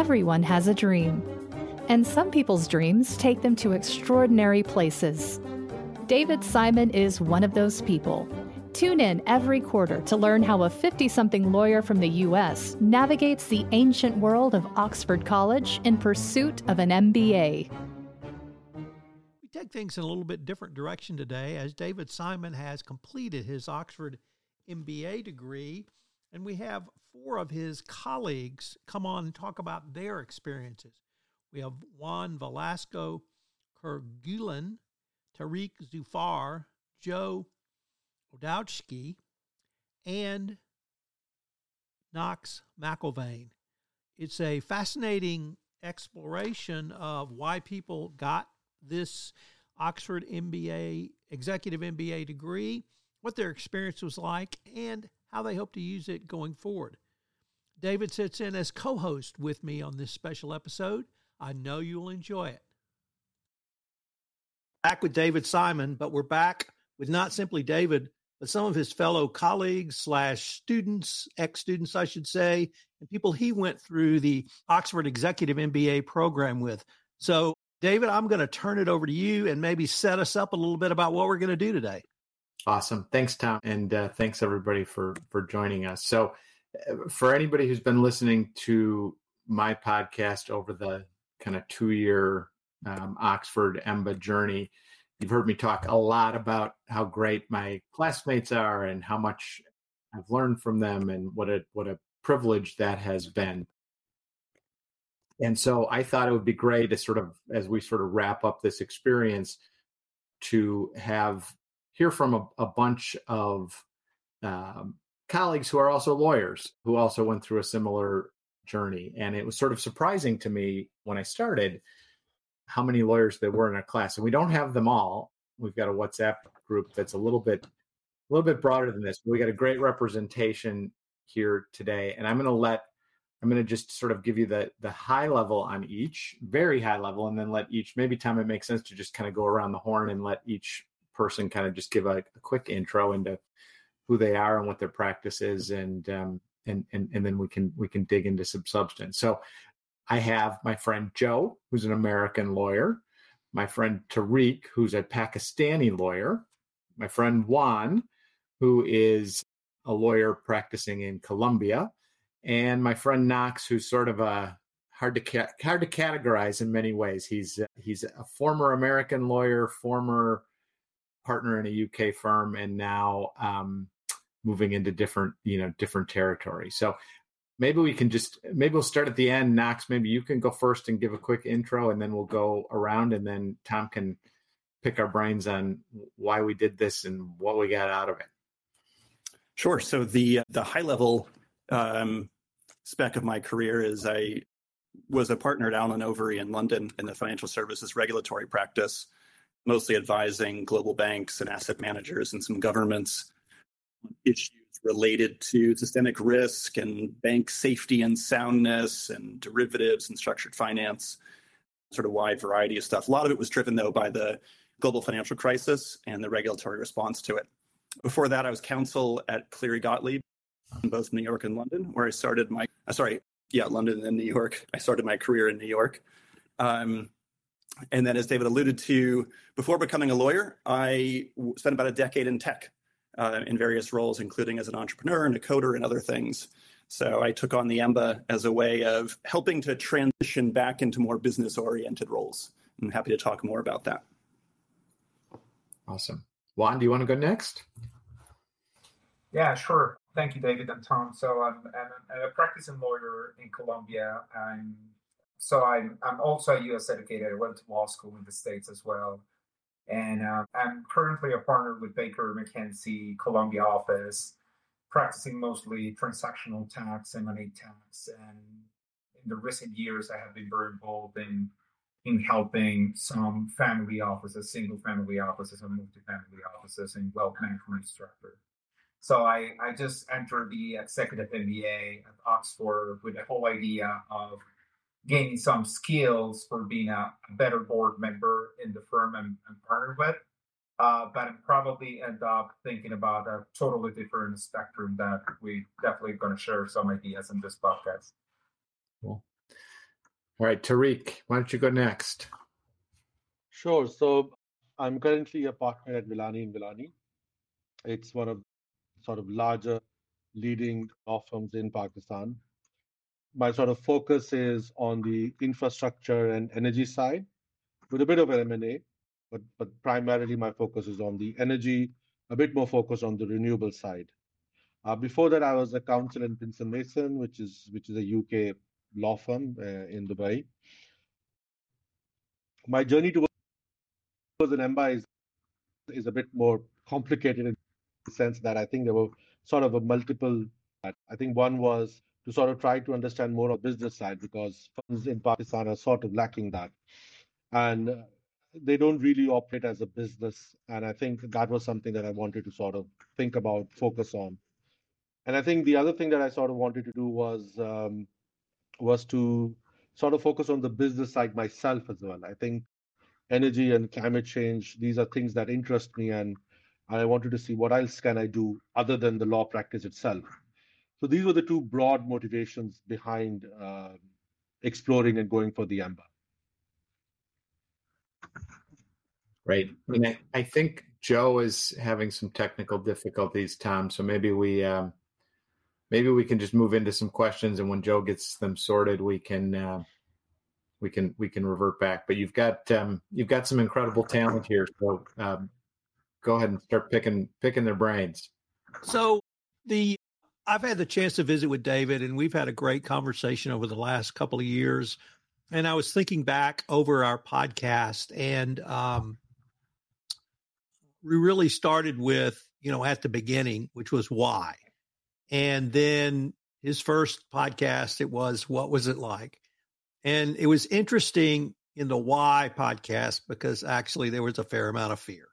Everyone has a dream. And some people's dreams take them to extraordinary places. David Simon is one of those people. Tune in every quarter to learn how a 50 something lawyer from the U.S. navigates the ancient world of Oxford College in pursuit of an MBA. We take things in a little bit different direction today as David Simon has completed his Oxford MBA degree, and we have four of his colleagues come on and talk about their experiences. We have Juan Velasco Kerguelen, Tariq Zufar, Joe Odachowski, and Knox McIlwain. It's a fascinating exploration of why people got this Oxford MBA, executive MBA degree, what their experience was like, and how they hope to use it going forward. David sits in as co host with me on this special episode. I know you'll enjoy it. Back with David Simon, but we're back with not simply David, but some of his fellow colleagues slash students, ex students, I should say, and people he went through the Oxford Executive MBA program with. So, David, I'm going to turn it over to you and maybe set us up a little bit about what we're going to do today. Awesome. Thanks, Tom. And uh, thanks, everybody, for, for joining us. So, uh, for anybody who's been listening to my podcast over the kind of two year um, Oxford EMBA journey, You've heard me talk a lot about how great my classmates are and how much I've learned from them and what a what a privilege that has been. And so I thought it would be great to sort of as we sort of wrap up this experience to have hear from a, a bunch of um, colleagues who are also lawyers who also went through a similar journey. And it was sort of surprising to me when I started how many lawyers there were in our class, and we don't have them all. We've got a WhatsApp group that's a little bit, a little bit broader than this. We got a great representation here today, and I'm going to let, I'm going to just sort of give you the the high level on each, very high level, and then let each. Maybe time it makes sense to just kind of go around the horn and let each person kind of just give a, a quick intro into who they are and what their practice is, and um, and and and then we can we can dig into some substance. So I have my friend Joe, who's an American lawyer, my friend Tariq, who's a Pakistani lawyer, my friend Juan, who is a lawyer practicing in Colombia, and my friend Knox, who's sort of a hard to ca- hard to categorize in many ways. He's he's a former American lawyer, former partner in a UK firm, and now um, moving into different you know different territory. So maybe we can just maybe we'll start at the end. Knox maybe you can go first and give a quick intro and then we'll go around and then tom can pick our brains on why we did this and what we got out of it. Sure. So the the high level um, spec of my career is i was a partner at allen overy in london in the financial services regulatory practice mostly advising global banks and asset managers and some governments on issues related to systemic risk and bank safety and soundness and derivatives and structured finance, sort of wide variety of stuff. A lot of it was driven, though, by the global financial crisis and the regulatory response to it. Before that, I was counsel at Cleary Gottlieb in both New York and London, where I started my, uh, sorry, yeah, London and New York. I started my career in New York. Um, and then, as David alluded to, before becoming a lawyer, I spent about a decade in tech uh, in various roles, including as an entrepreneur and a coder and other things. So I took on the EMBA as a way of helping to transition back into more business oriented roles. I'm happy to talk more about that. Awesome. Juan, do you want to go next? Yeah, sure. Thank you, David and Tom. So I'm, I'm a practicing lawyer in Colombia. I'm so I'm, I'm also a U.S. educated. I went to law school in the States as well. And uh, I'm currently a partner with Baker McKenzie Colombia office, practicing mostly transactional tax, M&A tax. And in the recent years, I have been very involved in in helping some family offices, single family offices, and multi-family offices in wealth management structure. So I, I just entered the executive MBA at Oxford with the whole idea of gaining some skills for being a, a better board member in the firm I'm, I'm partnered with. Uh, but I'm probably end up thinking about a totally different spectrum that we definitely going to share some ideas in this podcast. Cool. All right, Tariq, why don't you go next? Sure. So I'm currently a partner at Vellani and Vellani. It's one of sort of larger leading law firms in Pakistan. My sort of focus is on the infrastructure and energy side with a bit of M&A, but, but primarily my focus is on the energy, a bit more focused on the renewable side. Uh, before that, I was a counsel in Pinsent Masons, which is which is a UK law firm uh, in Dubai. My journey towards an MBA is is a bit more complicated in the sense that I think there were sort of a multiple. I think one was to sort of try to understand more of business side because funds in Pakistan are sort of lacking that, and they don't really operate as a business. And I think that was something that I wanted to sort of think about, focus on. And I think the other thing that I sort of wanted to do was um, was to sort of focus on the business side myself as well. I think energy and climate change these are things that interest me, and I wanted to see what else can I do other than the law practice itself. So these were the two broad motivations behind uh, exploring and going for the EMBA. Right. And I, I think Joe is having some technical difficulties, Tom. So maybe we um, maybe we can just move into some questions, and when Joe gets them sorted, we can uh, we can we can revert back. But you've got um, you've got some incredible talent here, so um, go ahead and start picking picking their brains. So the I've had the chance to visit with David, and we've had a great conversation over the last couple of years. And I was thinking back over our podcast, and um, we really started with you know at the beginning, which was why, and then his first podcast it was what was it like, and it was interesting in the why podcast because actually there was a fair amount of fear.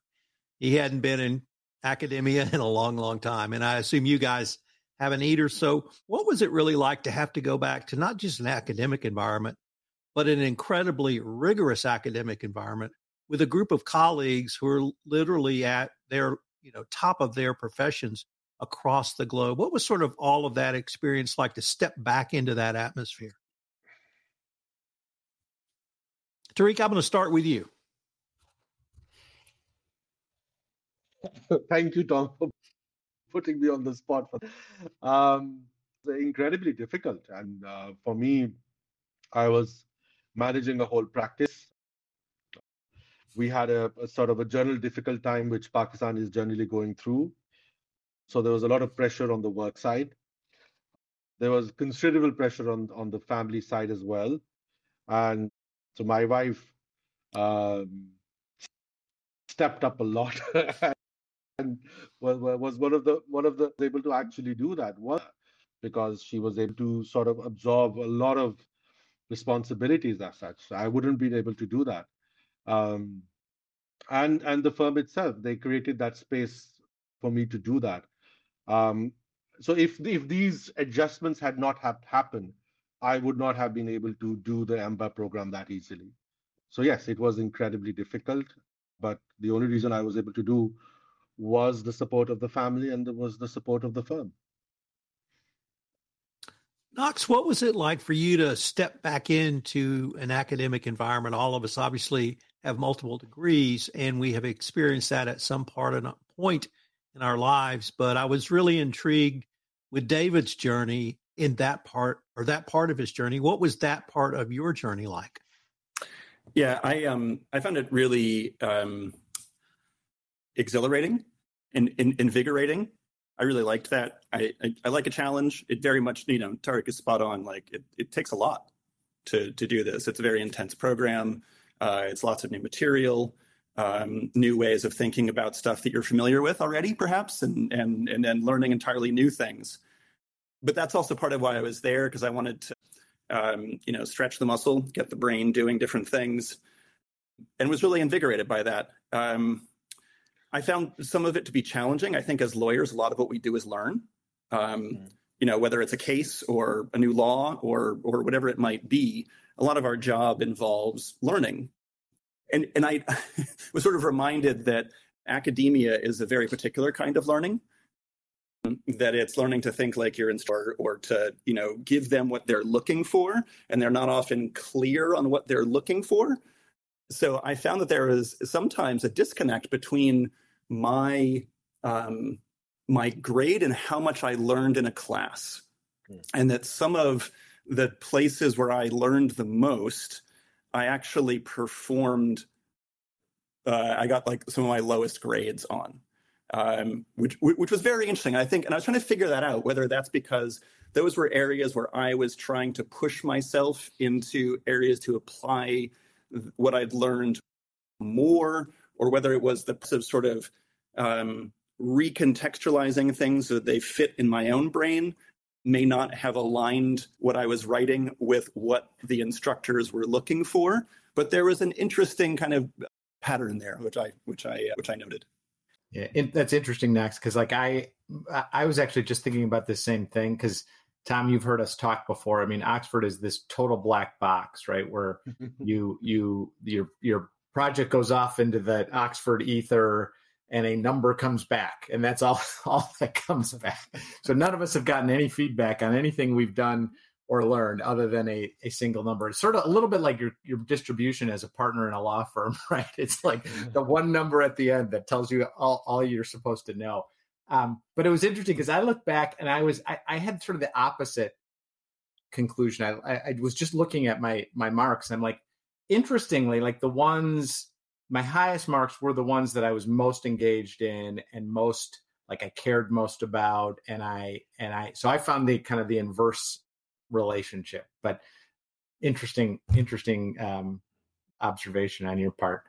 He hadn't been in academia in a long, long time, and I assume you guys haven't either. So, what was it really like to have to go back to not just an academic environment, but an incredibly rigorous academic environment with a group of colleagues who are literally at their you know top of their professions across the globe? What was sort of all of that experience like to step back into that atmosphere? Tariq i'm going to start with you. Thank you tom for putting me on the spot for um incredibly difficult. And uh, for me i was managing a whole practice. We had a, a, sort of a general difficult time which pakistan is generally going through. So there was a lot of pressure on the work side. There was considerable pressure on on the family side as well. And so my wife um, stepped up a lot and was, was one of the one of the able to actually do that. Because she was able to sort of absorb a lot of responsibilities as such. I wouldn't be able to do that. Um, and and the firm itself they created that space for me to do that. Um, so if if these adjustments had not have happened i would not have been able to do the EMBA program that easily. So yes it was incredibly difficult but the only reason i was able to do was the support of the family and was the support of the firm Knox, what was it like for you to step back into an academic environment? All of us obviously have multiple degrees, and we have experienced that at some part and point in our lives. But I was really intrigued with David's journey in that part or that part of his journey. What was that part of your journey like? Yeah, I um I found it really um exhilarating and, and invigorating. I really liked that. I, I, I like a challenge. It very much, you know, Tariq is spot on. Like it, it takes a lot to to do this. It's a very intense program. Uh, it's lots of new material, um, new ways of thinking about stuff that you're familiar with already, perhaps, and and and then learning entirely new things. But that's also part of why I was there because I wanted to, um, you know, stretch the muscle, get the brain doing different things, and was really invigorated by that. Um, I found some of it to be challenging. I think as lawyers, a lot of what we do is learn. Um, mm. You know, whether it's a case or a new law or or whatever it might be, a lot of our job involves learning. And, and I was sort of reminded that academia is a very particular kind of learning. that it's learning to think like you're in store or to you know give them what they're looking for and they're not often clear on what they're looking for so i found that there is sometimes a disconnect between my um, my grade and how much i learned in a class mm. and that some of the places where i learned the most i actually performed uh, i got like some of my lowest grades on um, which which was very interesting. I think, and I was trying to figure that out whether that's because those were areas where I was trying to push myself into areas to apply what I'd learned more, or whether it was the sort of um, recontextualizing things so that they fit in my own brain may not have aligned what I was writing with what the instructors were looking for. But there was an interesting kind of pattern there, which I which I uh, which I noted. Yeah, that's interesting, Knox because like I, I was actually just thinking about the same thing because Tom, you've heard us talk before. I mean, Oxford is this total black box, right? Where you you your your project goes off into the Oxford ether and a number comes back and that's all all that comes back. So none of us have gotten any feedback on anything we've done or learned other than a, a single number. It's sort of a little bit like your, your distribution as a partner in a law firm, right? It's like the one number at the end that tells you all, all you're supposed to know. Um, but it was interesting because I look back and I was I, I, had sort of the opposite conclusion. I, I, I was just looking at my my marks and I'm like, interestingly, like the ones my highest marks were the ones that I was most engaged in and most like I cared most about and I and I so I found the kind of the inverse relationship. But interesting, interesting um, observation on your part.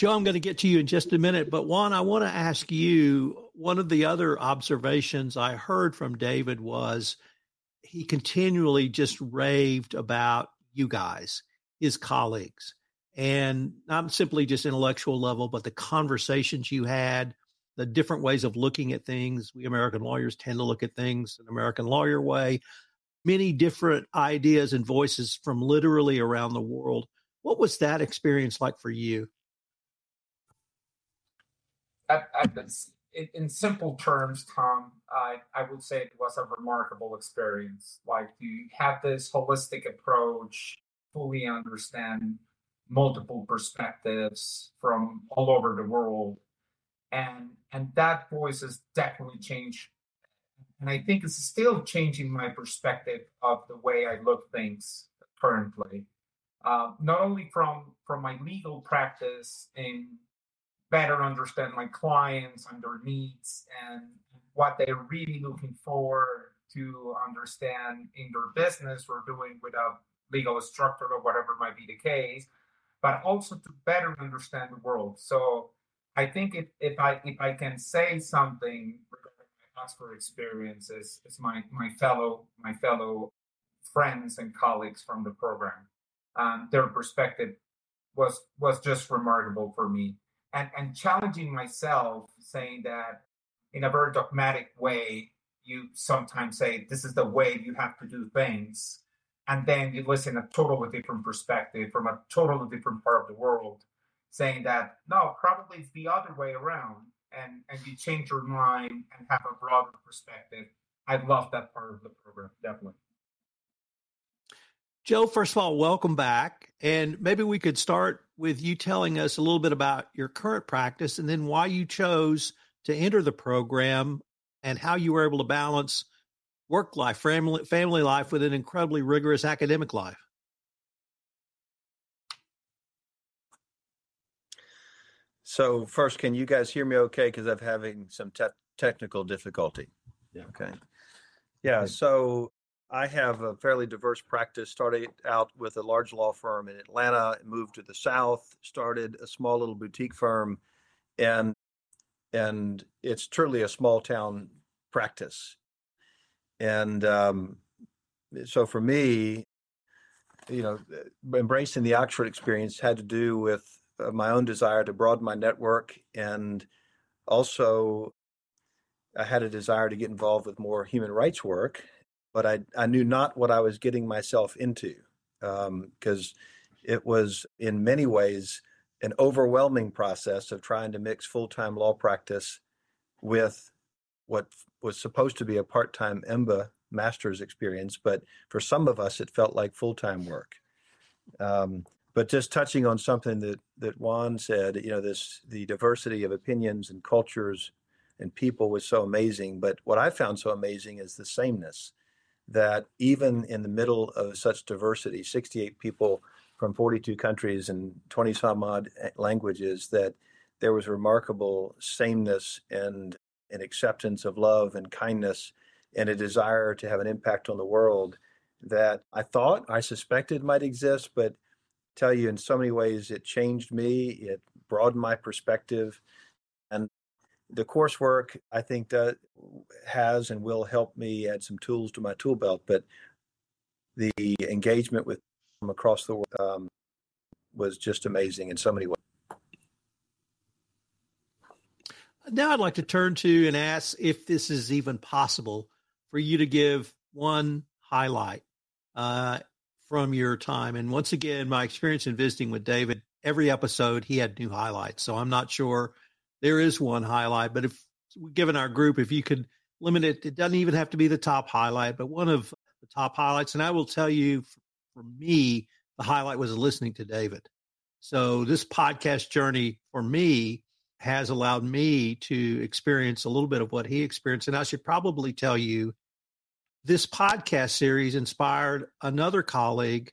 Joe, I'm going to get to you in just a minute, but Juan, I want to ask you one of the other observations I heard from David was he continually just raved about you guys, his colleagues, and not simply just intellectual level, but the conversations you had, the different ways of looking at things. We American lawyers tend to look at things an American lawyer way many different ideas and voices from literally around the world. What was that experience like for you? In simple terms, Tom, I, I would say it was a remarkable experience. Like you have this holistic approach, fully understand multiple perspectives from all over the world. And and that voice has definitely changed and I think it's still changing my perspective of the way I look things currently. Uh, not only from from my legal practice and better understand my clients and their needs and what they're really looking for to understand in their business or doing with a legal structure or whatever might be the case, but also to better understand the world. So I think if, if I if I can say something regarding my Oxford experience as, as my, my fellow my fellow friends and colleagues from the program. Um, their perspective was was just remarkable for me, and and challenging myself, saying that in a very dogmatic way, you sometimes say this is the way you have to do things, and then you listen a totally different perspective from a totally different part of the world, saying that no, probably it's the other way around and and you change your mind and have a broader perspective. I love that part of the program, definitely. Joe, first of all, welcome back. And maybe we could start with you telling us a little bit about your current practice and then why you chose to enter the program and how you were able to balance work life, family, family life with an incredibly rigorous academic life. So first, can you guys hear me okay? Because I'm having some te- technical difficulty. Yeah. Okay. Yeah. So I have a fairly diverse practice. Started out with a large law firm in Atlanta, moved to the South, started a small little boutique firm, and and it's truly a small town practice. And um, so for me, you know, embracing the Oxford experience had to do with my own desire to broaden my network and also I had a desire to get involved with more human rights work, but I, I knew not what I was getting myself into because um, it was in many ways an overwhelming process of trying to mix full time law practice with what was supposed to be a part-time MBA master's experience, but for some of us, it felt like full-time work. Um, but just touching on something that that Juan said, you know, this the diversity of opinions and cultures and people was so amazing. But what I found so amazing is the sameness that even in the middle of such diversity, 68 people from 42 countries and 20 some odd eh, languages, that there was remarkable sameness and an acceptance of love and kindness and a desire to have an impact on the world that I thought, I suspected might exist, but tell you in so many ways it changed me, it broadened my perspective. And the coursework, I think, has and will help me add some tools to my tool belt. But the engagement with from across the world um, was just amazing in so many ways. Now I'd like to turn to and ask if this is even possible for you to give one highlight uh, from your time. And once again, my experience in visiting with David, every episode he had new highlights. So I'm not sure there is one highlight, but if given our group, if you could limit it, it doesn't even have to be the top highlight, but one of the top highlights. And I will tell you, for me, the highlight was listening to David. So this podcast journey for me has allowed me to experience a little bit of what he experienced. And I should probably tell you this podcast series inspired another colleague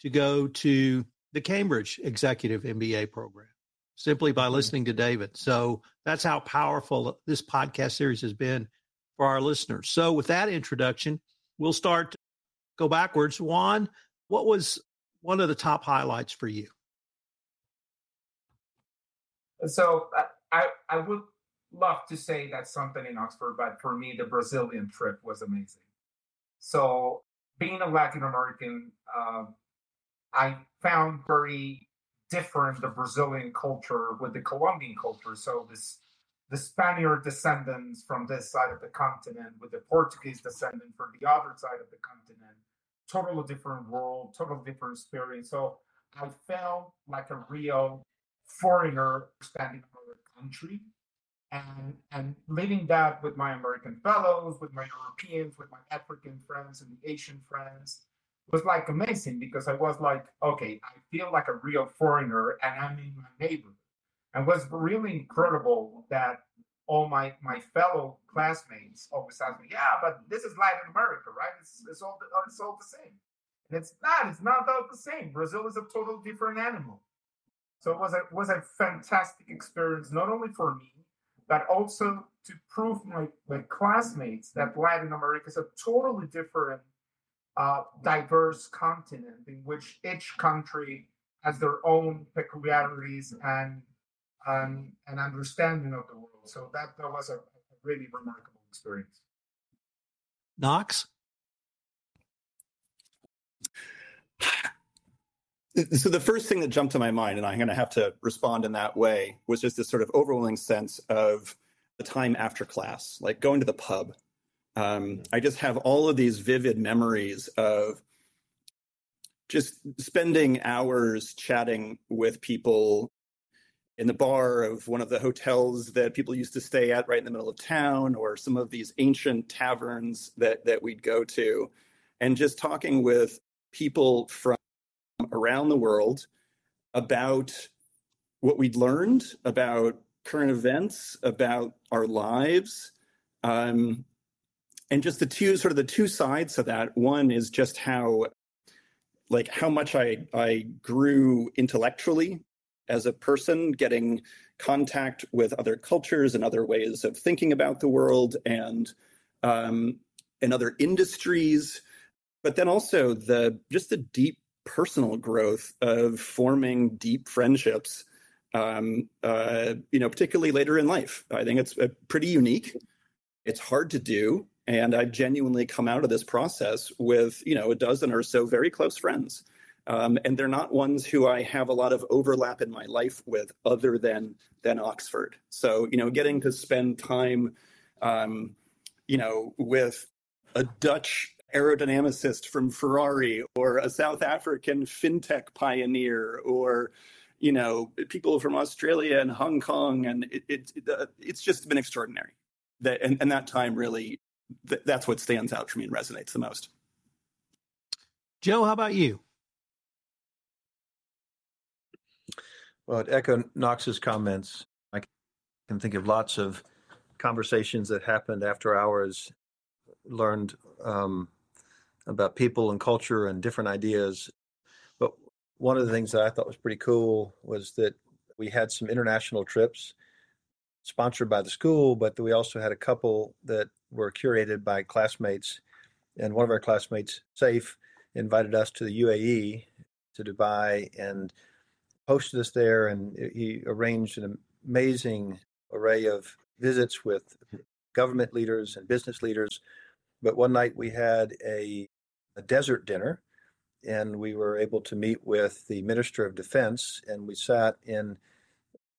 to go to the Cambridge Executive MBA program simply by mm-hmm. listening to David. So that's how powerful this podcast series has been for our listeners. So with that introduction, we'll start go backwards. Juan, what was one of the top highlights for you? So I I would love to say that something in Oxford, but for me, the Brazilian trip was amazing. So being a Latin American, uh, I found very different the Brazilian culture with the Colombian culture. So this the Spaniard descendants from this side of the continent with the Portuguese descendant from the other side of the continent, totally different world, totally different experience. So I felt like a real foreigner standing another country and and living that with my American fellows, with my Europeans, with my African friends and the Asian friends was like amazing because I was like, okay, I feel like a real foreigner and I'm in my neighborhood. And was really incredible that all my my fellow classmates always ask me, yeah, but this is Latin America, right? It's, it's all it's all the same. And it's not. It's not all the same. Brazil is a total different animal. So it was a was a fantastic experience, not only for me, but also to prove my, my classmates that Latin America is a totally different, uh, diverse continent in which each country has their own peculiarities and and an understanding of the world. So that, that was a, a really remarkable experience. Knox? So the first thing that jumped to my mind, and I'm going to have to respond in that way, was just this sort of overwhelming sense of the time after class, like going to the pub. Um, I just have all of these vivid memories of just spending hours chatting with people in the bar of one of the hotels that people used to stay at right in the middle of town, or some of these ancient taverns that that we'd go to, and just talking with people from around the world about what we'd learned about current events, about our lives. Um, and just the two sort of the two sides of that. One is just how like how much I I grew intellectually as a person, getting contact with other cultures and other ways of thinking about the world and um, and other industries, but then also the just the deep personal growth of forming deep friendships um, uh, you know particularly later in life. I think it's uh, pretty unique. It's hard to do and i've genuinely come out of this process with you know a dozen or so very close friends. Um, and they're not ones who i have a lot of overlap in my life with other than than oxford. So you know getting to spend time um, you know with a dutch aerodynamicist from Ferrari or a South African fintech pioneer or you know people from Australia and Hong Kong. And it, it, it uh, it's just been extraordinary. That and, and that time really th- that's what stands out for me and resonates the most. Joe, how about you? Well, to echo Knox's comments, I can think of lots of conversations that happened after hours, learned um, about people and culture and different ideas. But one of the things that I thought was pretty cool was that we had some international trips sponsored by the school, but we also had a couple that were curated by classmates. And one of our classmates, Saif, invited us to the UAE, to Dubai, and hosted us there. And he arranged an amazing array of visits with government leaders and business leaders. But one night we had a, a desert dinner, and we were able to meet with the Minister of Defense, and we sat in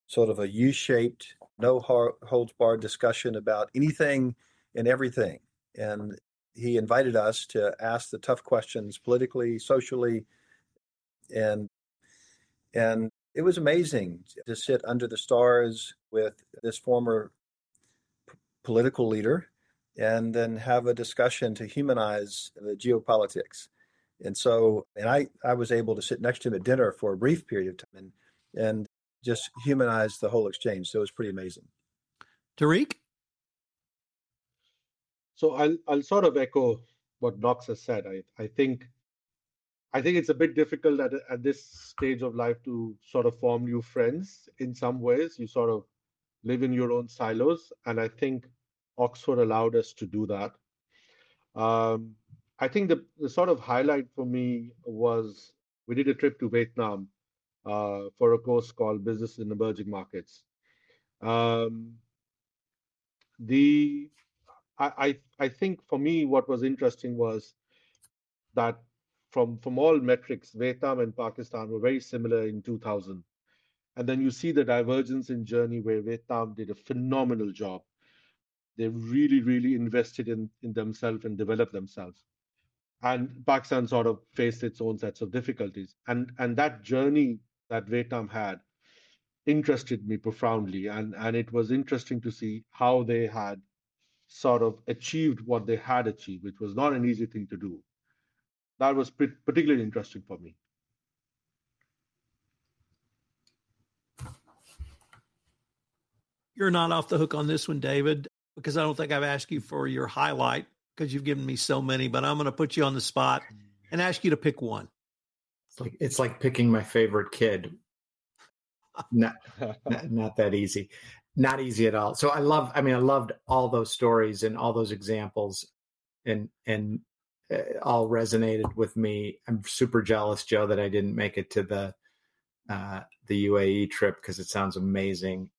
sort of a U shaped, no holds barred discussion about anything and everything. And he invited us to ask the tough questions politically, socially, and and it was amazing to sit under the stars with this former p- political leader and then have a discussion to humanize the geopolitics. And so, and I, I was able to sit next to him at dinner for a brief period of time and, and just humanized the whole exchange. So it was pretty amazing. Tariq? So I'll I'll sort of echo what Knox has said. I I think I think it's a bit difficult at at this stage of life to sort of form new friends. In some ways, you sort of live in your own silos, and I think Oxford allowed us to do that. Um, I think the the sort of highlight for me was we did a trip to Vietnam for a course called Business in Emerging Markets. Um, the I, I I think for me what was interesting was that from from all metrics, Vietnam and Pakistan were very similar in 2000, and then you see the divergence in journey where Vietnam did a phenomenal job. They really really invested in in themselves and developed themselves, and Pakistan sort of faced its own sets of difficulties, and and that journey that Vietnam had interested me profoundly. And, and it was interesting to see how they had sort of achieved what they had achieved, which was not an easy thing to do. That was particularly interesting for me. You're not off the hook on this one, David, because I don't think I've asked you for your highlight because you've given me so many, but I'm going to put you on the spot and ask you to pick one. It's like it's like picking my favorite kid. Not, not, not that easy. Not easy at all. So I love. I mean, I loved all those stories and all those examples, and and uh, all resonated with me. I'm super jealous, Joe, that I didn't make it to the uh, the UAE trip because it sounds amazing.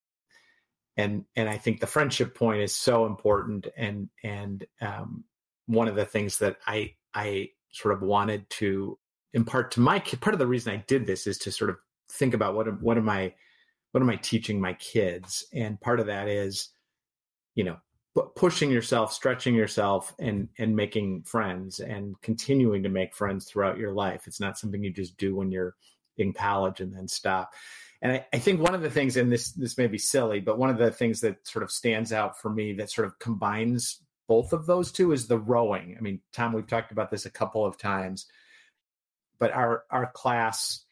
And and I think the friendship point is so important. And and um, one of the things that I I sort of wanted to impart to my. Part of the reason I did this is to sort of think about what what am I what am I teaching my kids, and part of that is, you know, pushing yourself, stretching yourself, and and making friends, and continuing to make friends throughout your life. It's not something you just do when you're in college and then stop. And I, I, think one of the things, and this this may be silly, but one of the things that sort of stands out for me that sort of combines both of those two is the rowing. I mean, Tom, we've talked about this a couple of times but our our class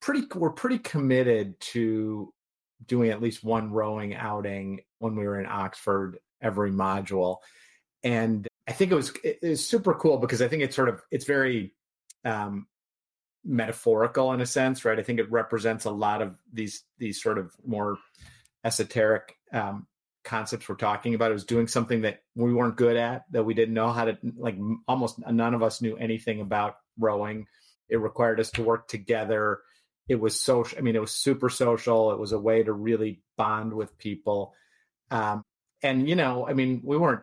pretty we're pretty committed to doing at least one rowing outing when we were in Oxford every module and I think it was it was super cool because I think it's sort of it's very um, metaphorical in a sense, right? I think it represents a lot of these these sort of more esoteric um, concepts we're talking about. It was doing something that we weren't good at, that we didn't know how to like. Almost none of us knew anything about rowing. It required us to work together. It was social. I mean, it was super social. It was a way to really bond with people. Um, and you know, I mean, we weren't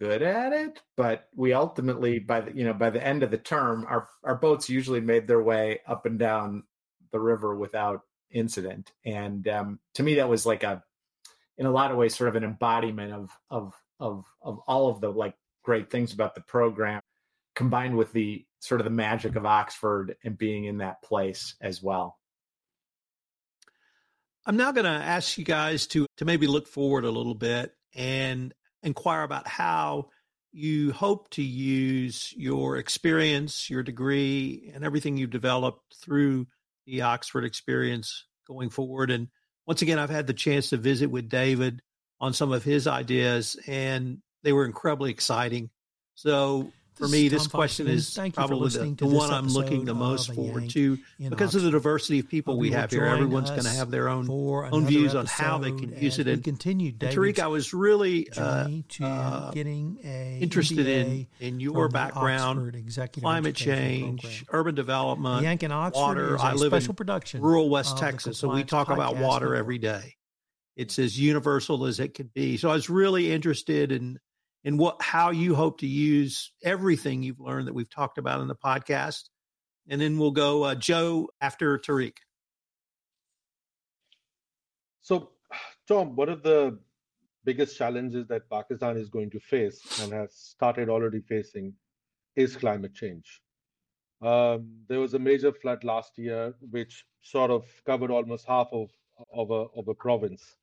good at it, but we ultimately, by the you know, by the end of the term, our our boats usually made their way up and down the river without incident. And um, to me, that was like a, in a lot of ways, sort of an embodiment of of of of all of the like great things about the program, combined with the sort of the magic of Oxford and being in that place as well. I'm now going to ask you guys to to maybe look forward a little bit and inquire about how you hope to use your experience, your degree, and everything you've developed through the Oxford experience going forward. And once again, I've had the chance to visit with David on some of his ideas, and they were incredibly exciting. So for This me, this Tom question is Thank probably the, the one I'm looking the most forward to because of the diversity of people we have here. Everyone's going to have their own own views on how they can use it. And, continue and Tariq, I was really uh, to uh, getting a interested in MBA in your background, climate change, Program. urban development, Yank in Oxford water. I live special in production rural West Texas, so we talk about water every day. It's as universal as it could be. So I was really interested in in what how you hope to use everything you've learned that we've talked about in the podcast, and then we'll go uh, Joe after Tariq. So, Tom, one of the biggest challenges that Pakistan is going to face and has started already facing is climate change. Um, there was a major flood last year, which sort of covered almost half of, of, a, of a province.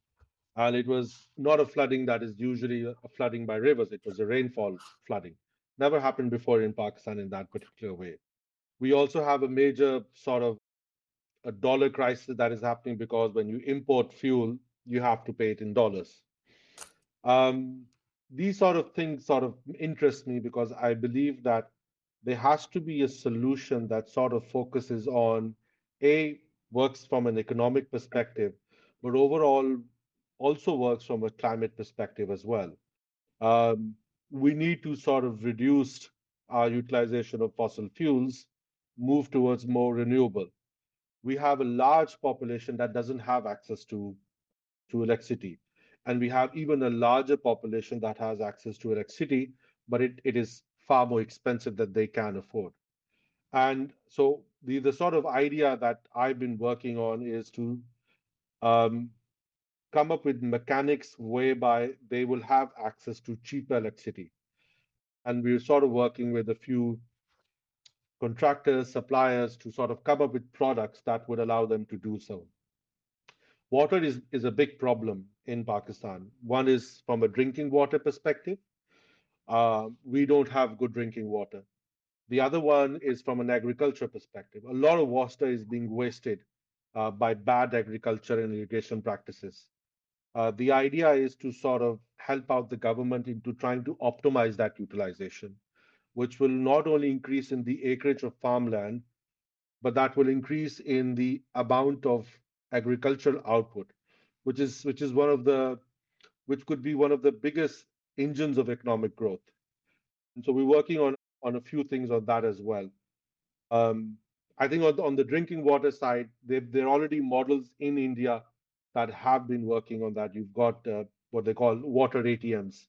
And it was not a flooding that is usually a flooding by rivers, it was a rainfall flooding. Never happened before in Pakistan in that particular way. We also have a major sort of a dollar crisis that is happening because when you import fuel, you have to pay it in dollars. Um, these sort of things sort of interest me because I believe that there has to be a solution that sort of focuses on a works from an economic perspective, but overall also works from a climate perspective as well. Um, we need to sort of reduce our utilization of fossil fuels, move towards more renewable. We have a large population that doesn't have access to to electricity. And we have even a larger population that has access to electricity but it, it is far more expensive that they can afford. And so the the sort of idea that i've been working on is to um, come up with mechanics whereby they will have access to cheaper electricity and we're sort of working with a few contractors, suppliers to sort of come up with products that would allow them to do so. Water is, is a big problem in Pakistan. One is from a drinking water perspective. Uh, we don't have good drinking water. The other one is from an agriculture perspective. A lot of water is being wasted uh, by bad agriculture and irrigation practices. Uh, the idea is to sort of help out the government into trying to optimize that utilization which will not only increase in the acreage of farmland, but that will increase in the amount of agricultural output, which is which is one of the which could be one of the biggest engines of economic growth. And so we're working on on a few things on that as well. Um, I think on the, on the drinking water side, there are already models in India that have been working on that. You've got uh, what they call water ATMs,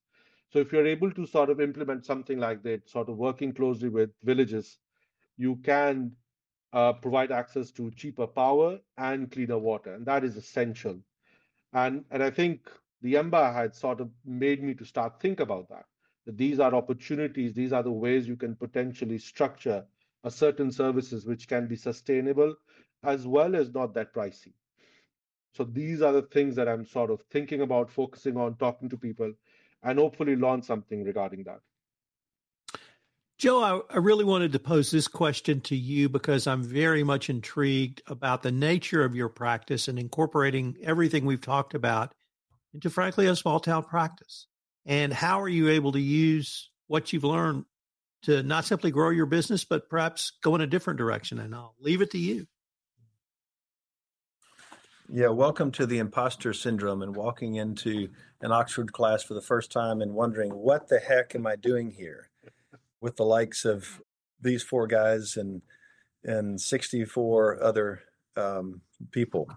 so if you're able to sort of implement something like that, sort of working closely with villages, you can uh, provide access to cheaper power and cleaner water, and that is essential. And and I think the EMBA had sort of made me to start think about that. That these are opportunities, these are the ways you can potentially structure a certain services which can be sustainable as well as not that pricey. So these are the things that I'm sort of thinking about, focusing on, talking to people, and hopefully learn something regarding that. Joe, I, I, really wanted to pose this question to you because I'm very much intrigued about the nature of your practice and incorporating everything we've talked about into, frankly, a small town practice. And how are you able to use what you've learned to not simply grow your business, but perhaps go in a different direction? And I'll leave it to you. Yeah, welcome to the imposter syndrome and walking into an Oxford class for the first time and wondering what the heck am I doing here with the likes of these four guys and and 64 other um, people.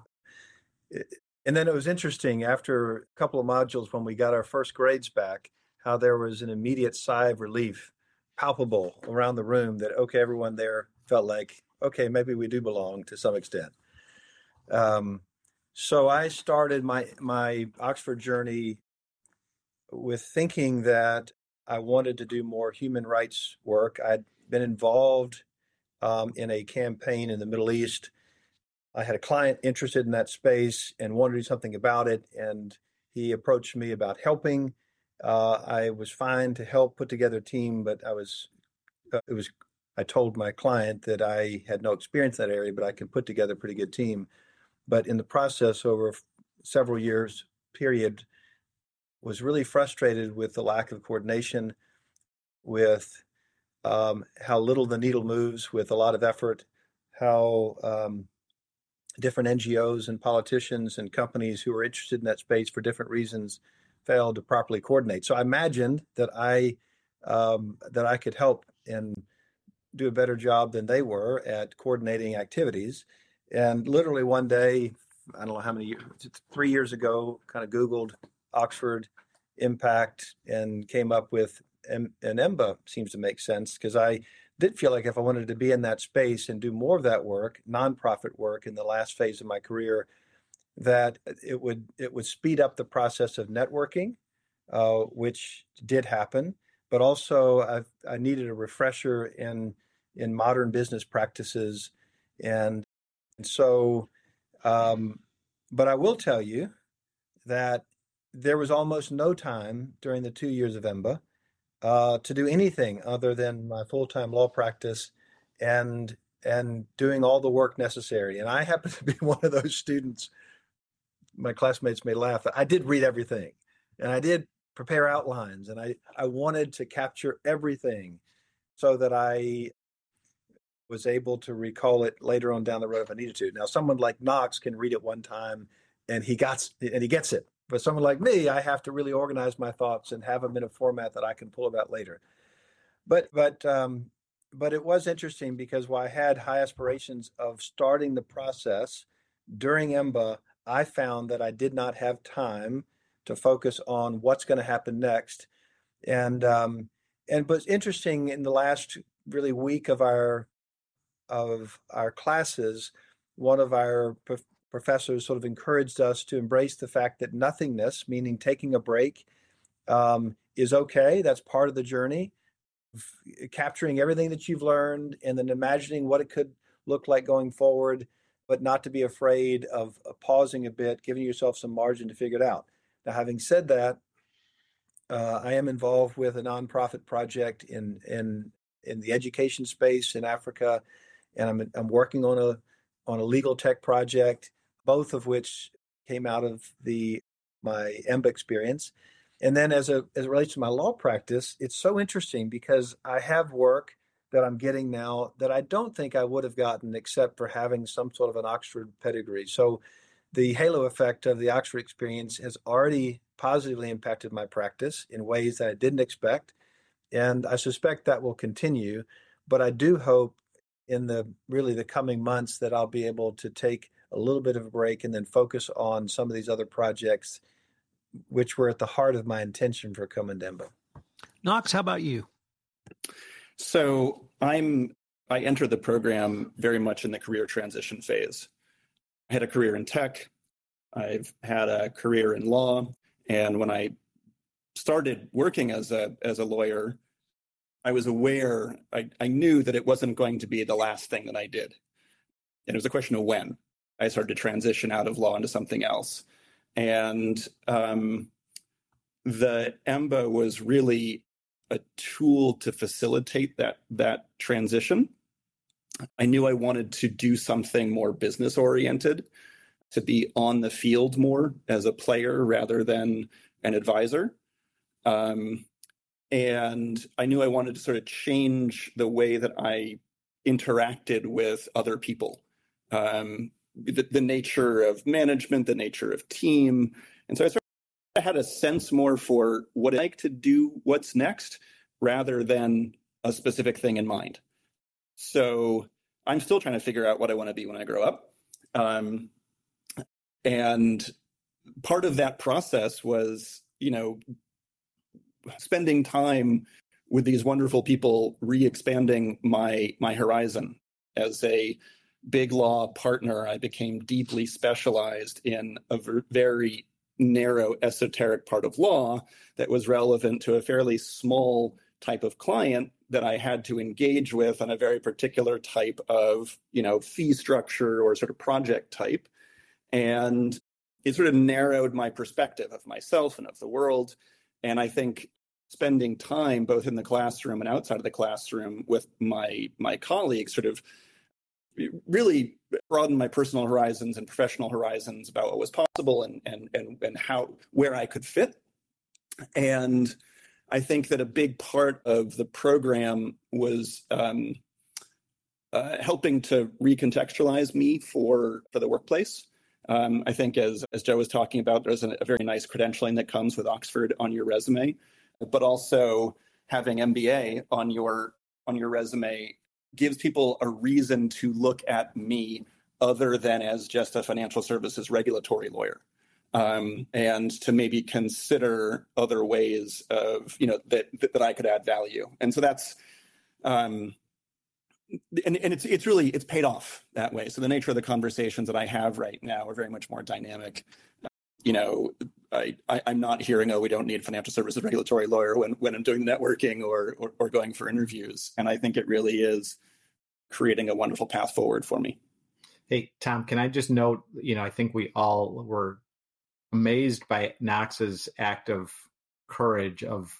And then it was interesting after a couple of modules when we got our first grades back, how there was an immediate sigh of relief, palpable around the room that okay, everyone there felt like okay, maybe we do belong to some extent. Um, so I started my my Oxford journey with thinking that I wanted to do more human rights work. I'd been involved um, in a campaign in the Middle East I had a client interested in that space and wanted to do something about it, and he approached me about helping. Uh, I was fine to help put together a team, but I was uh, it was I told my client that I had no experience in that area, but I can put together a pretty good team. But in the process, over several years period, was really frustrated with the lack of coordination, with um, how little the needle moves with a lot of effort, how um, different NGOs and politicians and companies who are interested in that space for different reasons failed to properly coordinate. So I imagined that I um, that I could help and do a better job than they were at coordinating activities. And literally one day, I don't know how many years, three years ago, kind of Googled Oxford impact and came up with and EMBA seems to make sense because I did feel like if I wanted to be in that space and do more of that work, nonprofit work in the last phase of my career, that it would it would speed up the process of networking, uh, which did happen. But also, I, I needed a refresher in in modern business practices, and so. Um, but I will tell you that there was almost no time during the two years of EMBA uh, to do anything other than my full time law practice and and doing all the work necessary. And I happen to be one of those students. My classmates may laugh. I did read everything, and I did prepare outlines, and I I wanted to capture everything, so that I was able to recall it later on down the road if I needed to. Now, someone like Knox can read it one time, and he got and he gets it but someone like me, I have to really organize my thoughts and have them in a format that I can pull about later. But but um, but it was interesting because while I had high aspirations of starting the process during EMBA, I found that I did not have time to focus on what's going to happen next. And um, and but interesting in the last really week of our of our classes, one of our professors sort of encouraged us to embrace the fact that nothingness, meaning taking a break, um, is okay. That's part of the journey. F- capturing everything that you've learned and then imagining what it could look like going forward, but not to be afraid of, of pausing a bit, giving yourself some margin to figure it out. Now, having said that, uh, I am involved with a nonprofit project in in in the education space in Africa, and I'm I'm working on a on a legal tech project both of which came out of the my EMBA experience. And then as, a, as it relates to my law practice, it's so interesting because I have work that I'm getting now that I don't think I would have gotten except for having some sort of an Oxford pedigree. So the halo effect of the Oxford experience has already positively impacted my practice in ways that I didn't expect. And I suspect that will continue. But I do hope in the really the coming months that I'll be able to take a little bit of a break and then focus on some of these other projects, which were at the heart of my intention for coming Komindemba. Knox, how about you? So I'm I entered the program very much in the career transition phase. I had a career in tech. I've had a career in law, and when I started working as a as a lawyer, I was aware I, I knew that it wasn't going to be the last thing that I did. And it was a question of when. I started to transition out of law into something else. And um, the EMBA was really a tool to facilitate that that transition. I knew I wanted to do something more business oriented, to be on the field more as a player rather than an advisor. Um, and I knew I wanted to sort of change the way that I interacted with other people. Um, the, the nature of management, the nature of team. And so I sort of had a sense more for what I like to do, what's next, rather than a specific thing in mind. So I'm still trying to figure out what I want to be when I grow up. Um, and part of that process was, you know, spending time with these wonderful people re-expanding my my horizon as a big law partner, I became deeply specialized in a very narrow esoteric part of law that was relevant to a fairly small type of client that I had to engage with on a very particular type of, you know, fee structure or sort of project type. And it sort of narrowed my perspective of myself and of the world. And I think spending time both in the classroom and outside of the classroom with my my colleagues sort of really broadened my personal horizons and professional horizons about what was possible and and and, and how where I could fit. And I think that a big part of the program was um, uh, helping to recontextualize me for for the workplace. Um, I think as as Joe was talking about, there's a, a very nice credentialing that comes with Oxford on your resume, but also having MBA on your on your resume gives people a reason to look at me other than as just a financial services regulatory lawyer um, and to maybe consider other ways of you know that that I could add value. And so that's um, and, and it's it's really it's paid off that way. So the nature of the conversations that I have right now are very much more dynamic. You know, I, I am not hearing oh we don't need financial services regulatory lawyer when when I'm doing networking or, or or going for interviews. And I think it really is creating a wonderful path forward for me. Hey Tom, can I just note? You know, I think we all were amazed by Knox's act of courage of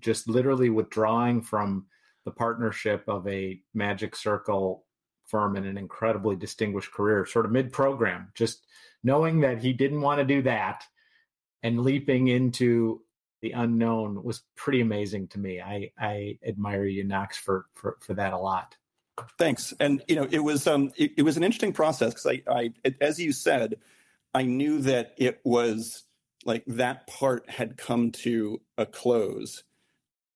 just literally withdrawing from the partnership of a magic circle firm in an incredibly distinguished career, sort of mid program, just knowing that he didn't want to do that and leaping into the unknown was pretty amazing to me. I, I admire you, Knox, for, for, for that a lot. Thanks. And, you know, it was, um, it, it was an interesting process because I, I, as you said, I knew that it was like that part had come to a close.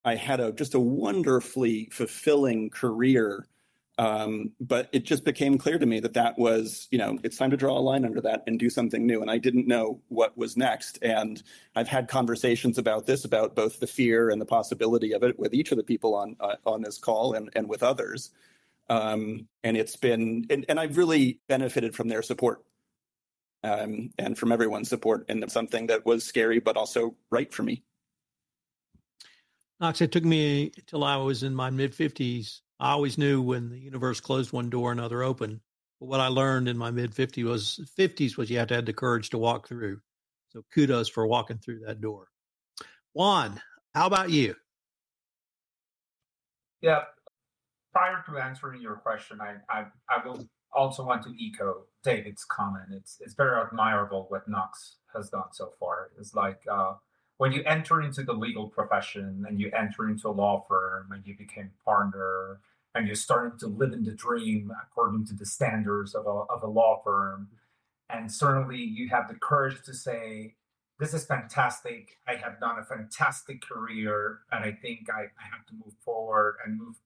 I had a just a wonderfully fulfilling career, um, but it just became clear to me that that was you know it's time to draw a line under that and do something new. And I didn't know what was next. And I've had conversations about this, about both the fear and the possibility of it, with each of the people on uh, on this call and and with others. Um, and it's been and, and I've really benefited from their support um, and from everyone's support and something that was scary but also right for me. Knox, it took me till I was in my mid 50s. I always knew when the universe closed one door, another opened. But what I learned in my mid 50s was 50s was you have to have the courage to walk through. So kudos for walking through that door. Juan, how about you? Yeah. Prior to answering your question, I I, I will also want to echo David's comment. It's it's very admirable what Knox has done so far. It's like uh, when you enter into the legal profession and you enter into a law firm and you become partner and you're starting to live in the dream according to the standards of a, of a law firm. And certainly you have the courage to say, this is fantastic. I have done a fantastic career and I think I, I have to move forward and move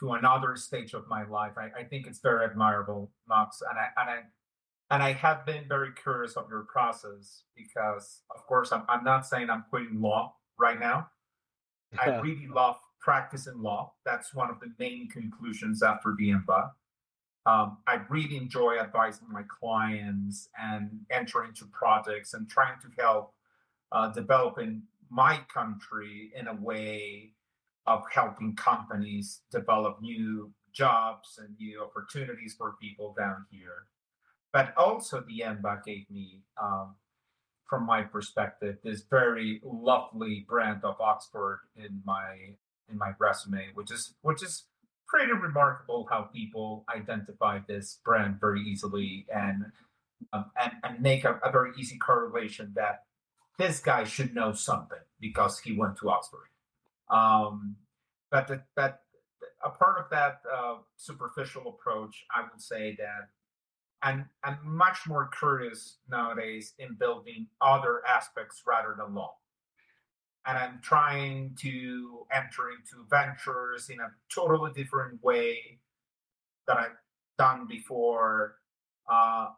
to another stage of my life. I, I think it's very admirable, Knox, and I and I and I have been very curious of your process because, of course, I'm I'm not saying I'm quitting law right now. I really love practicing law. That's one of the main conclusions after the MBA. Um, I really enjoy advising my clients and entering into projects and trying to help uh, developing my country in a way of helping companies develop new jobs and new opportunities for people down here. But also, the MBA gave me, um, from my perspective, this very lovely brand of Oxford in my in my resume, which is which is pretty remarkable how people identify this brand very easily and um, and, and make a, a very easy correlation that this guy should know something because he went to Oxford. Um, but the, that a part of that uh, superficial approach, I would say that I'm, I'm much more curious nowadays in building other aspects rather than law. And I'm trying to enter into ventures in a totally different way that I've done before. Uh,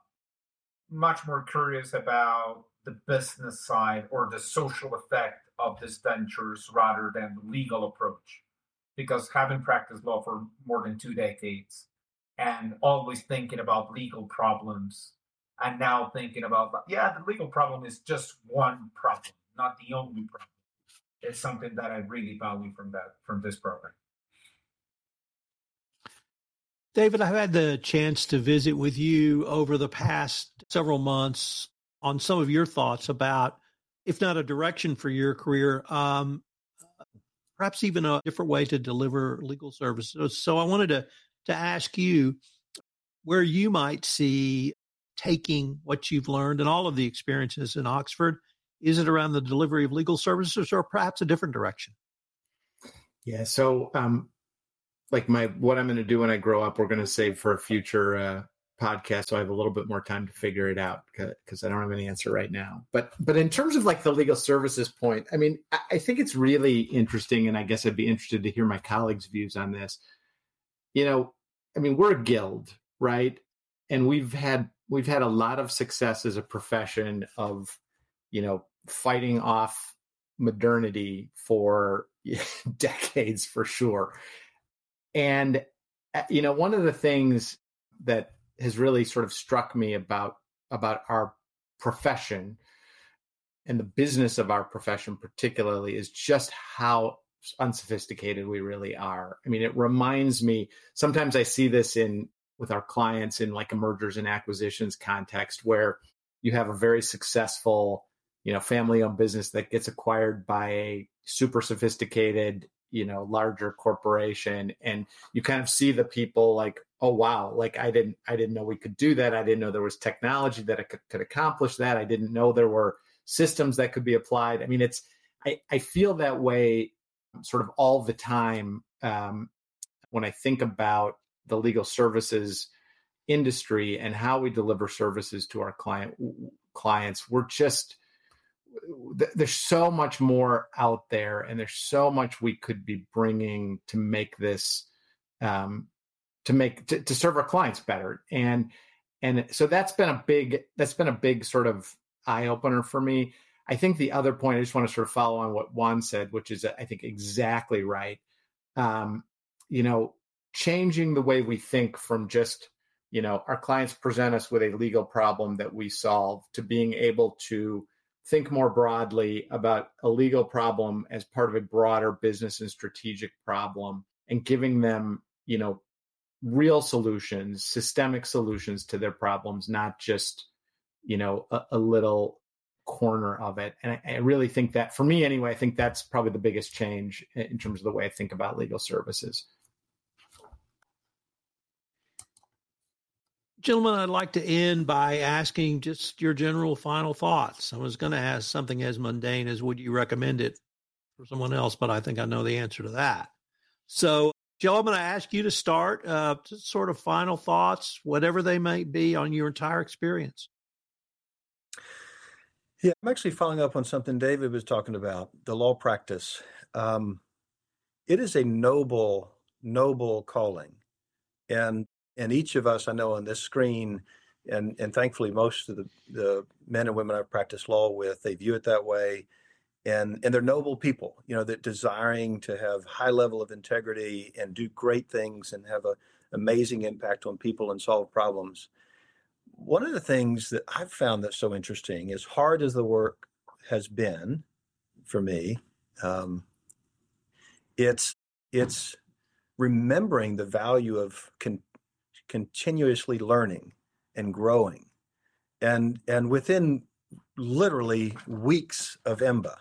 much more curious about the business side or the social effect of these ventures rather than the legal approach. Because having practiced law for more than two decades and always thinking about legal problems, and now thinking about, yeah, the legal problem is just one problem, not the only problem. It's something that I really value from that from this program. David, I've had the chance to visit with you over the past several months on some of your thoughts about, if not a direction for your career, um, perhaps even a different way to deliver legal services. So I wanted to to ask you where you might see taking what you've learned and all of the experiences in Oxford. Is it around the delivery of legal services or perhaps a different direction? Yeah. So, um, like my what I'm going to do when I grow up, we're going to save for a future uh, podcast, so I have a little bit more time to figure it out because I don't have any answer right now. But but in terms of like the legal services point, I mean, I, I think it's really interesting, and I guess I'd be interested to hear my colleagues' views on this. You know, I mean, we're a guild, right? And we've had we've had a lot of success as a profession of, you know, fighting off modernity for decades for sure. And uh, you know, one of the things that has really sort of struck me about about our profession and the business of our profession particularly is just how unsophisticated we really are. I mean, it reminds me sometimes I see this in with our clients in like a mergers and acquisitions context where you have a very successful, you know, family owned business that gets acquired by a super sophisticated, you know, larger corporation and you kind of see the people like, oh wow, like I didn't I didn't know we could do that. I didn't know there was technology that could, could accomplish that. I didn't know there were systems that could be applied. I mean, it's I, I feel that way sort of all the time um, when I think about the legal services industry and how we deliver services to our client clients. We're just there's so much more out there, and there's so much we could be bringing to make this um, to make to, to serve our clients better and and so that's been a big that's been a big sort of eye opener for me I think the other point I just want to sort of follow on what Juan said, which is I think exactly right. Um, you know, changing the way we think from just you know our clients present us with a legal problem that we solve to being able to think more broadly about a legal problem as part of a broader business and strategic problem and giving them you know real solutions systemic solutions to their problems not just you know a, a little corner of it. And I, I, really think that, for me anyway, I think that's probably the biggest change in terms of the way I think about legal services. Gentlemen, I'd like to end by asking just your general final thoughts. I was going to ask something as mundane as would you recommend it for someone else, but I think I know the answer to that. So, Joe, I'm going to ask you to start, uh, just sort of final thoughts, whatever they may be on your entire experience. Yeah, I'm actually following up on something David was talking about the law practice. Um, it is a noble, noble calling, and and each of us I know on this screen, and and thankfully most of the the men and women I've practiced law with, they view it that way, and and they're noble people, you know, that desiring to have high level of integrity and do great things and have a amazing impact on people and solve problems. One of the things that I've found that's so interesting, as hard as the work has been for me, um, it's it's remembering the value of con- continuously learning and growing, and and within literally weeks of EMBA,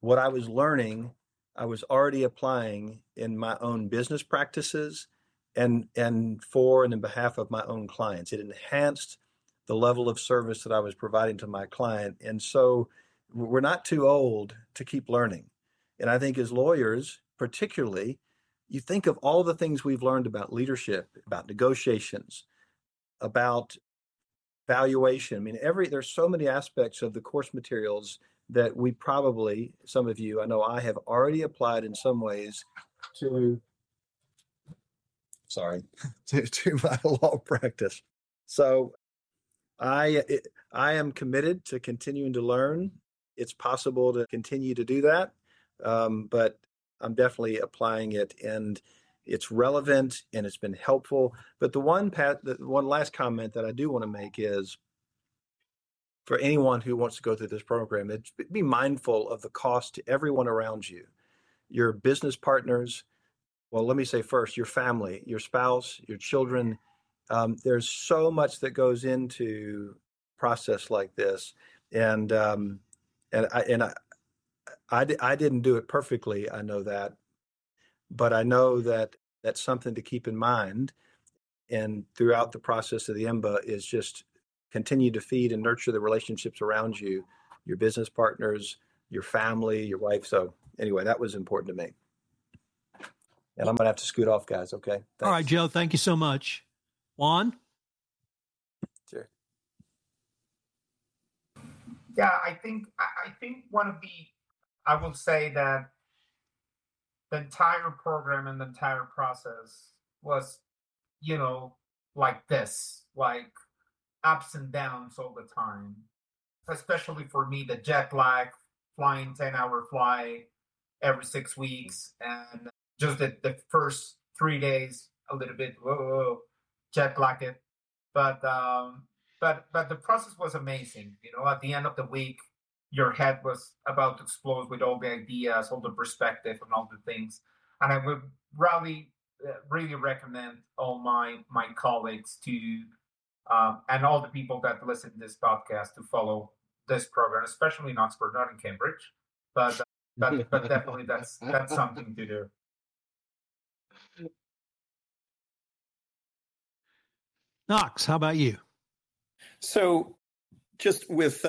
what I was learning, I was already applying in my own business practices and and for and in behalf of my own clients. It enhanced the level of service that I was providing to my client. And so we're not too old to keep learning. And I think as lawyers, particularly, you think of all the things we've learned about leadership, about negotiations, about valuation. I mean, every there's so many aspects of the course materials that we probably, some of you, I know I have already applied in some ways to sorry, to, to my law practice. So I I am committed to continuing to learn. It's possible to continue to do that, um, but I'm definitely applying it, and it's relevant and it's been helpful. But the one pat, the one last comment that I do want to make is for anyone who wants to go through this program, it, be mindful of the cost to everyone around you, your business partners, well, let me say first, your family, your spouse, your children. Um, there's so much that goes into process like this, and um, and I and I, I I didn't do it perfectly. I know that, but I know that that's something to keep in mind. And throughout the process of the EMBA is just continue to feed and nurture the relationships around you, your business partners, your family, your wife. So anyway, that was important to me. And I'm gonna have to scoot off, guys. Okay. Thanks. All right, Joe. Thank you so much. Juan. Sure. Yeah, I think I think one of the I will say that the entire program and the entire process was, you know, like this, like ups and downs all the time. Especially for me, the jet lag, flying 10 hour flight every six weeks, and just the, the first three days, a little bit whoa, whoa jet lagged. But um, but but the process was amazing. You know, at the end of the week, your head was about to explode with all the ideas, all the perspective, and all the things. And I would really, uh, really recommend all my my colleagues to um, and all the people that listen to this podcast to follow this program, especially in Oxford, not in Cambridge, but uh, but but definitely that's that's something to do. Knox, how about you? So, just with uh,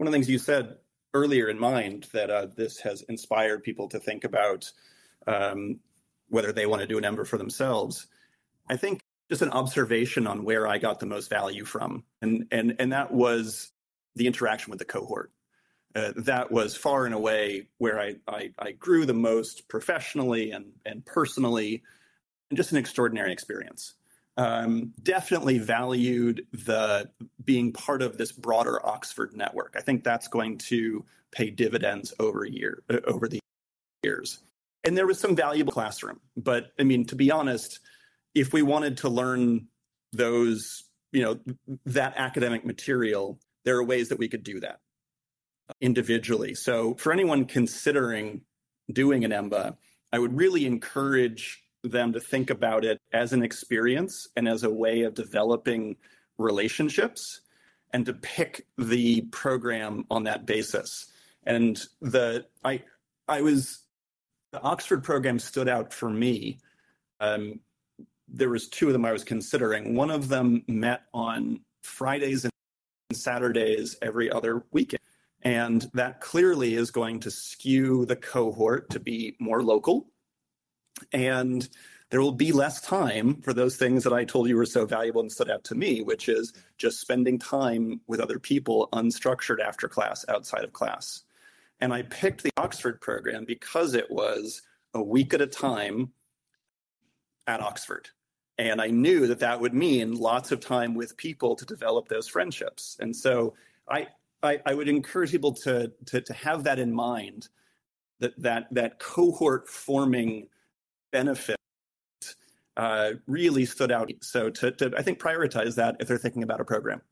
one of the things you said earlier in mind, that uh, this has inspired people to think about um, whether they want to do an EMBA for themselves. I think just an observation on where I got the most value from, and and and that was the interaction with the cohort. Uh, that was far and away where I, I, I grew the most professionally and and personally, and just an extraordinary experience um, definitely valued the being part of this broader Oxford network. I think that's going to pay dividends over year uh, over the years. And there was some valuable classroom, but I mean, to be honest, if we wanted to learn those, you know, that academic material, there are ways that we could do that individually. So for anyone considering doing an EMBA, I would really encourage them to think about it as an experience and as a way of developing relationships and to pick the program on that basis. And the I I was the Oxford program stood out for me. Um, there was two of them I was considering. One of them met on Fridays and Saturdays every other weekend. And that clearly is going to skew the cohort to be more local and there will be less time for those things that I told you were so valuable and stood out to me, which is just spending time with other people unstructured after class, outside of class. And I picked the Oxford program because it was a week at a time at Oxford. And I knew that that would mean lots of time with people to develop those friendships. And so I, I, I would encourage people to, to, to have that in mind that, that, that cohort forming benefit uh, really stood out. So to, to, I think, prioritize that if they're thinking about a program.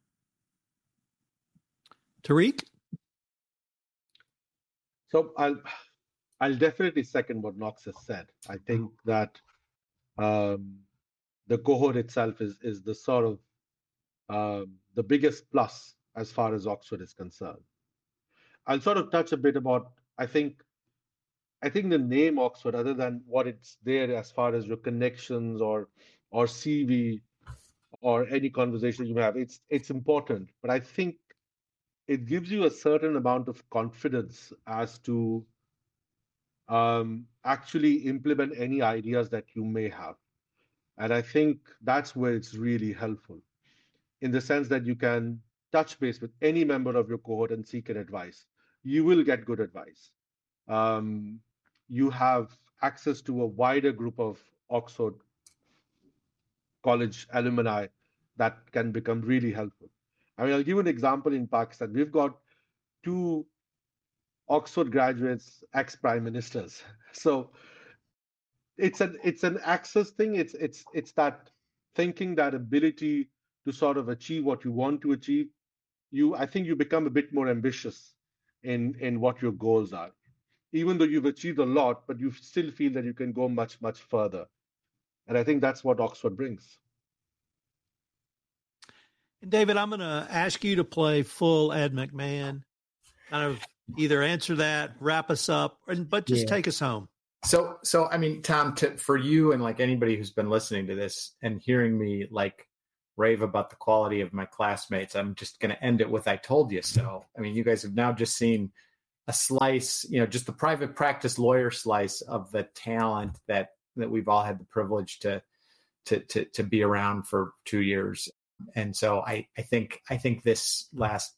Tariq? So I'll I'll definitely second what Knox has said. I think that um, the cohort itself is is the sort of um, the biggest plus as far as Oxford is concerned. I'll sort of touch a bit about I think I think the name Oxford, other than what it's there as far as your connections or or CV or any conversation you may have, it's it's important. But I think it gives you a certain amount of confidence as to um, actually implement any ideas that you may have. And I think that's where it's really helpful in the sense that you can touch base with any member of your cohort and seek an advice. You will get good advice. Um, you have access to a wider group of Oxford College alumni that can become really helpful. I mean, I'll give you an example in Pakistan. We've got two Oxford graduates, ex prime ministers. So it's an it's an access thing. It's it's it's that thinking, that ability to sort of achieve what you want to achieve. You, I think, you become a bit more ambitious in in what your goals are. Even though you've achieved a lot, but you still feel that you can go much, much further. And I think that's what Oxford brings. And David, I'm going to ask you to play full Ed McMahon, kind of either answer that, wrap us up, but just yeah. take us home. So, so I mean, Tom, to, for you and like anybody who's been listening to this and hearing me like rave about the quality of my classmates, I'm just going to end it with "I told you so." I mean, you guys have now just seen a slice, you know, just the private practice lawyer slice of the talent that that we've all had the privilege to to to, to be around for two years. And so I I think I think this last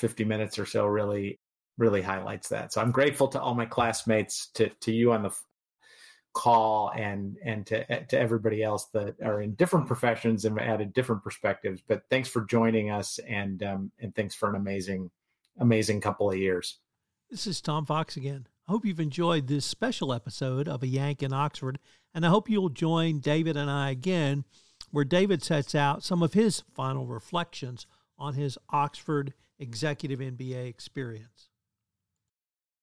50 minutes or so really really highlights that. So I'm grateful to all my classmates, to to you on the call, and and to to everybody else that are in different professions and added different perspectives. But thanks for joining us, and um, and thanks for an amazing amazing couple of years. This is Tom Fox again. I hope you've enjoyed this special episode of A Yank in Oxford, and I hope you'll join David and I again, where David sets out some of his final reflections on his Oxford Executive MBA experience.